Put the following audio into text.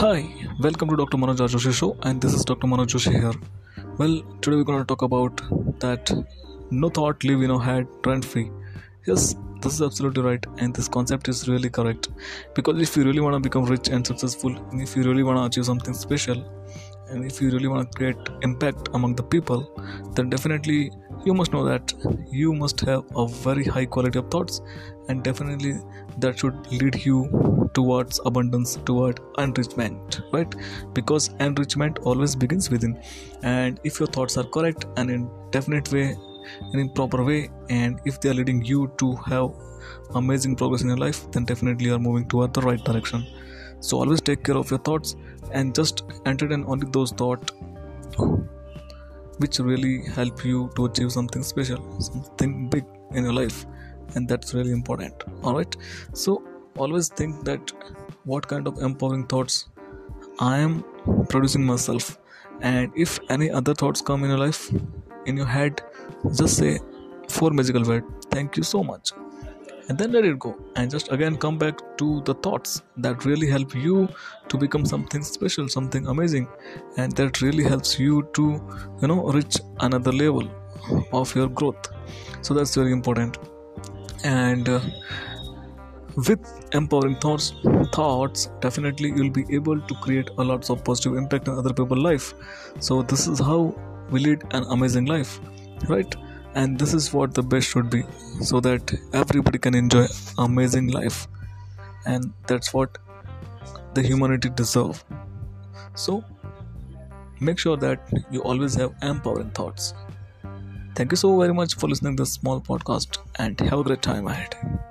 Hi, welcome to Dr. Manoj Joshi show, and this is Dr. Manoj Joshi here. Well, today we're going to talk about that no thought live in your head rent free. Yes, this is absolutely right, and this concept is really correct. Because if you really want to become rich and successful, and if you really want to achieve something special, and if you really want to create impact among the people, then definitely you must know that you must have a very high quality of thoughts, and definitely that should lead you towards abundance, toward enrichment, right? Because enrichment always begins within, and if your thoughts are correct and in definite way and in proper way and if they are leading you to have amazing progress in your life then definitely you are moving toward the right direction. So always take care of your thoughts and just entertain only those thoughts which really help you to achieve something special something big in your life. And that's really important. All right. So always think that what kind of empowering thoughts i am producing myself. And if any other thoughts come in your life in your head just say four magical words. Thank you so much. And then let it go. And just again come back to the thoughts that really help you to become something special something amazing. And that really helps you to you know reach another level of your growth. So that's very important. And uh, with empowering thoughts thoughts definitely you'll be able to create a lots of positive impact on other people's life. So this is how we lead an amazing life right? And this is what the best should be so that everybody can enjoy amazing life. And that's what the humanity deserve. So make sure that you always have empowering thoughts. Thank you so very much for listening to this small podcast and have a great time ahead